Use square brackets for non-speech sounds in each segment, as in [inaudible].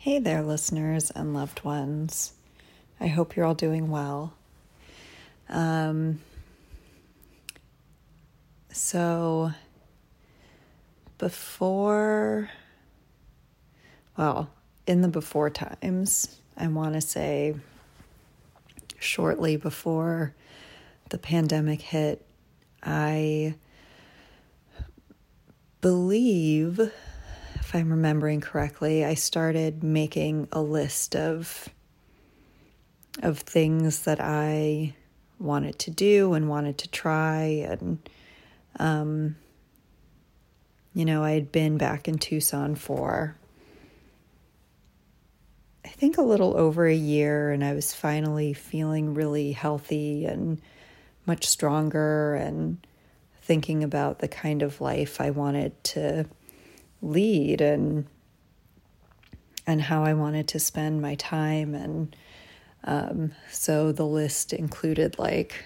Hey there, listeners and loved ones. I hope you're all doing well. Um, so, before, well, in the before times, I want to say shortly before the pandemic hit, I believe if I'm remembering correctly, I started making a list of of things that I wanted to do and wanted to try and um you know, I had been back in Tucson for I think a little over a year and I was finally feeling really healthy and much stronger and thinking about the kind of life I wanted to lead and and how I wanted to spend my time and um, so the list included like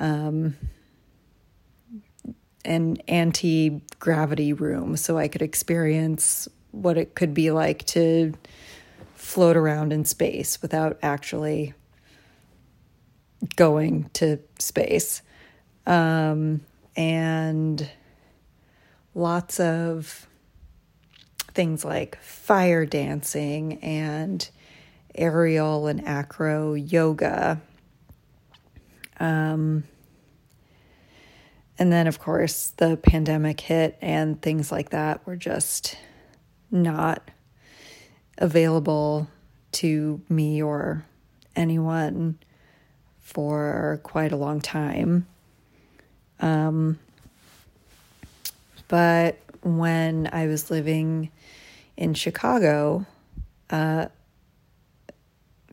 um, an anti gravity room so I could experience what it could be like to float around in space without actually going to space. Um, and lots of things like fire dancing and aerial and acro yoga. Um, and then, of course, the pandemic hit, and things like that were just not available to me or anyone for quite a long time. Um, but when I was living in Chicago, uh,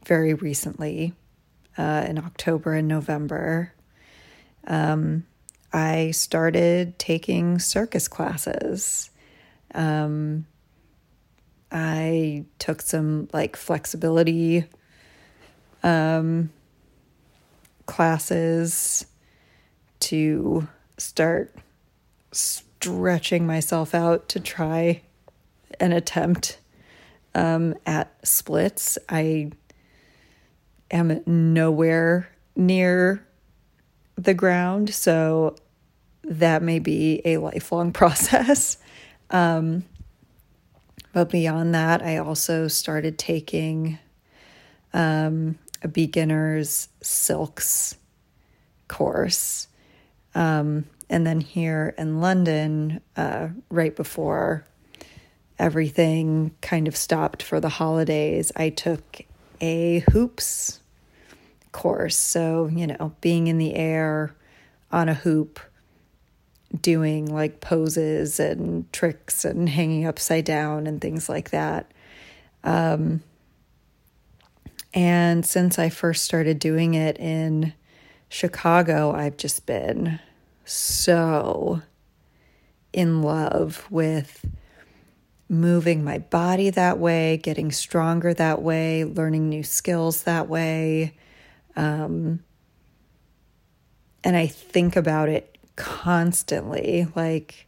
very recently, uh, in October and November, um, I started taking circus classes. Um, I took some like flexibility um, classes to start stretching myself out to try an attempt um, at splits. I am nowhere near the ground, so that may be a lifelong [laughs] process. Um, but beyond that, I also started taking um, a beginner's silks course. Um, and then here in London, uh, right before everything kind of stopped for the holidays, I took a hoops course. So, you know, being in the air on a hoop, doing like poses and tricks and hanging upside down and things like that. Um, and since I first started doing it in Chicago, I've just been so in love with moving my body that way, getting stronger that way, learning new skills that way. Um, and I think about it constantly. Like,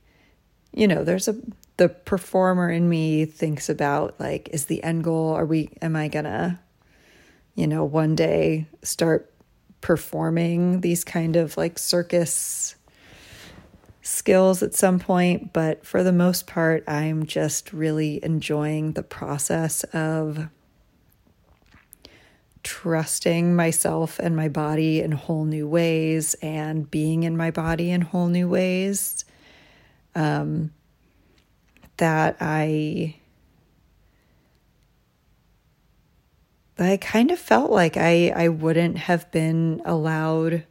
you know, there's a, the performer in me thinks about, like, is the end goal, are we, am I gonna, you know, one day start performing these kind of like circus skills at some point, but for the most part, I'm just really enjoying the process of trusting myself and my body in whole new ways and being in my body in whole new ways. Um, that I I kind of felt like I I wouldn't have been allowed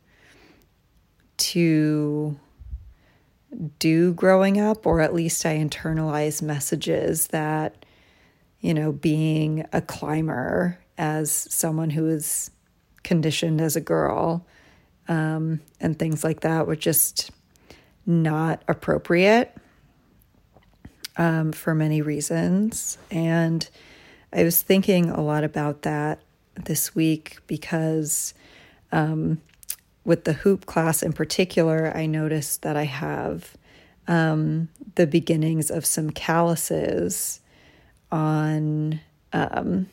to do growing up, or at least I internalized messages that, you know, being a climber as someone who is conditioned as a girl um, and things like that were just not appropriate um, for many reasons. And I was thinking a lot about that this week because um, with the hoop class in particular, I noticed that I have um, the beginnings of some calluses on um,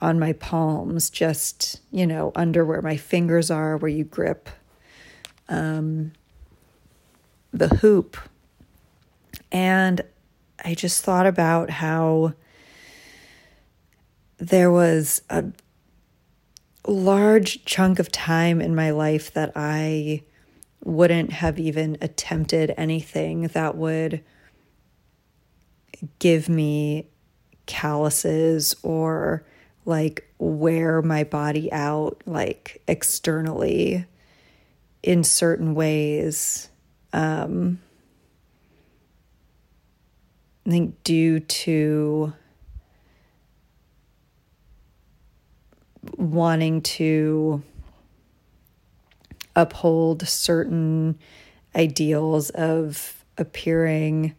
on my palms, just you know, under where my fingers are, where you grip um, the hoop. And I just thought about how there was a large chunk of time in my life that I wouldn't have even attempted anything that would give me calluses or like wear my body out like externally in certain ways. Um i think due to wanting to uphold certain ideals of appearing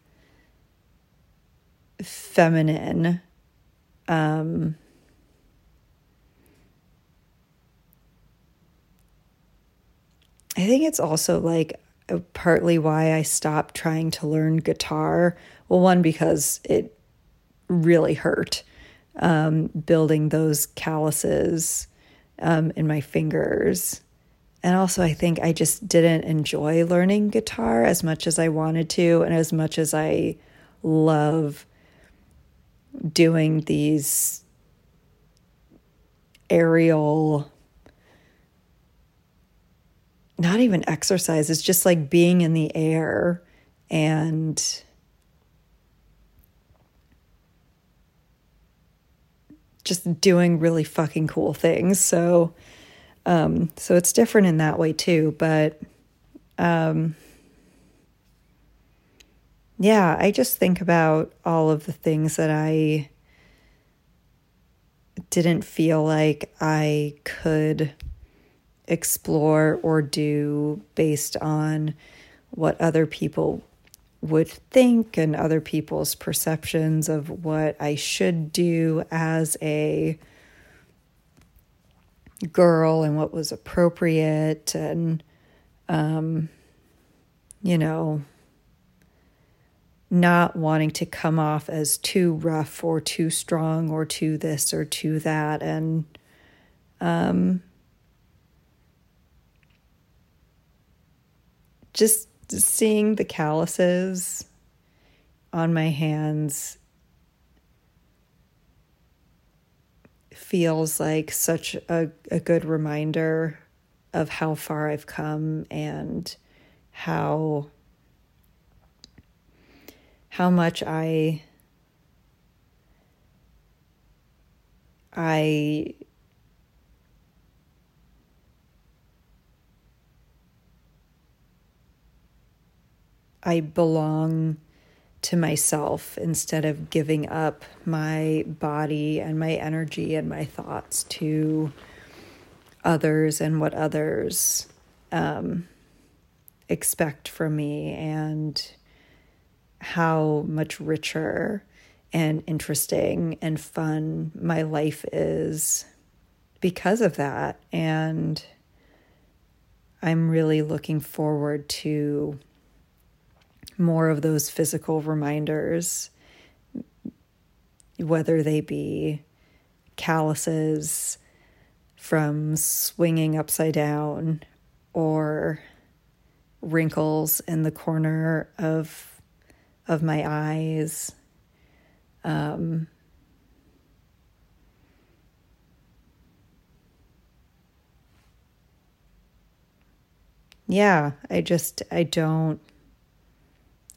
feminine um, I think it's also like partly why I stopped trying to learn guitar. Well, one, because it really hurt um, building those calluses um, in my fingers. And also, I think I just didn't enjoy learning guitar as much as I wanted to, and as much as I love doing these aerial, not even exercises, just like being in the air and just doing really fucking cool things. So, um, so it's different in that way too. But, um, yeah, I just think about all of the things that I didn't feel like I could explore or do based on what other people would think and other people's perceptions of what I should do as a girl and what was appropriate and um you know not wanting to come off as too rough or too strong or too this or too that. And um just seeing the calluses on my hands feels like such a, a good reminder of how far I've come and how how much I I I belong to myself instead of giving up my body and my energy and my thoughts to others and what others um, expect from me and how much richer and interesting and fun my life is because of that. And I'm really looking forward to more of those physical reminders, whether they be calluses from swinging upside down or wrinkles in the corner of of my eyes. Um, yeah i just i don't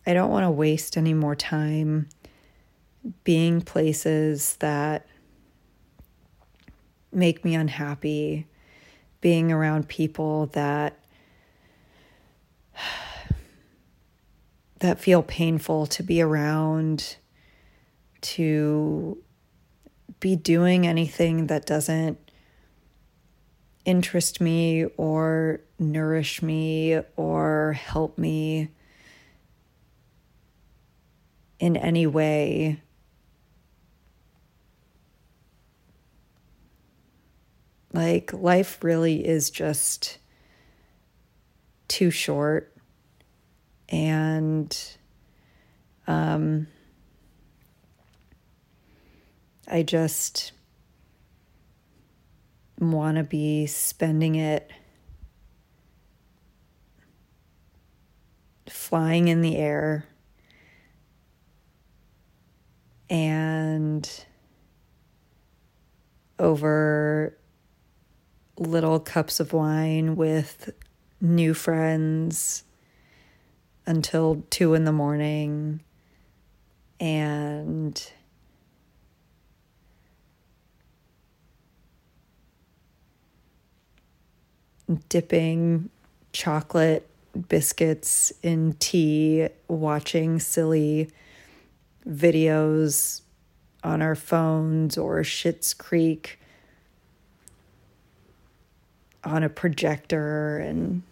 I don't want to waste any more time being places that make me unhappy, being around people that [sighs] that feel painful to be around, to be doing anything that doesn't interest me or nourish me or help me in any way like life really is just too short and um I just want to be spending it flying in the air and over little cups of wine with new friends until two in the morning. And dipping chocolate biscuits in tea, watching silly videos on our phones or Schitt's Creek on a projector and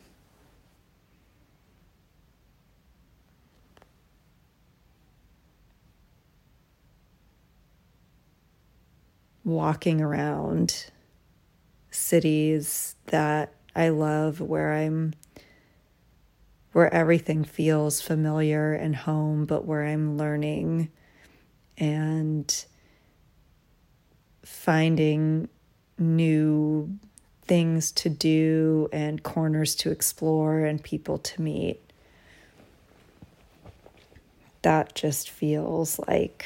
walking around cities that I love where I'm where everything feels familiar and home, but where I'm learning and finding new things to do and corners to explore and people to meet. That just feels like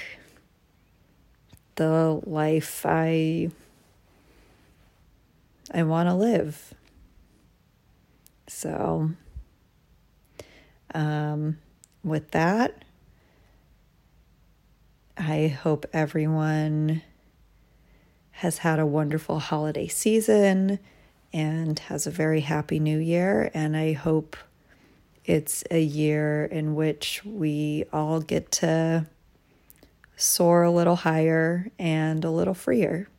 the life I I want to live. So um, with that, I hope everyone has had a wonderful holiday season and has a very happy new year. And I hope it's a year in which we all get to soar a little higher and a little freer.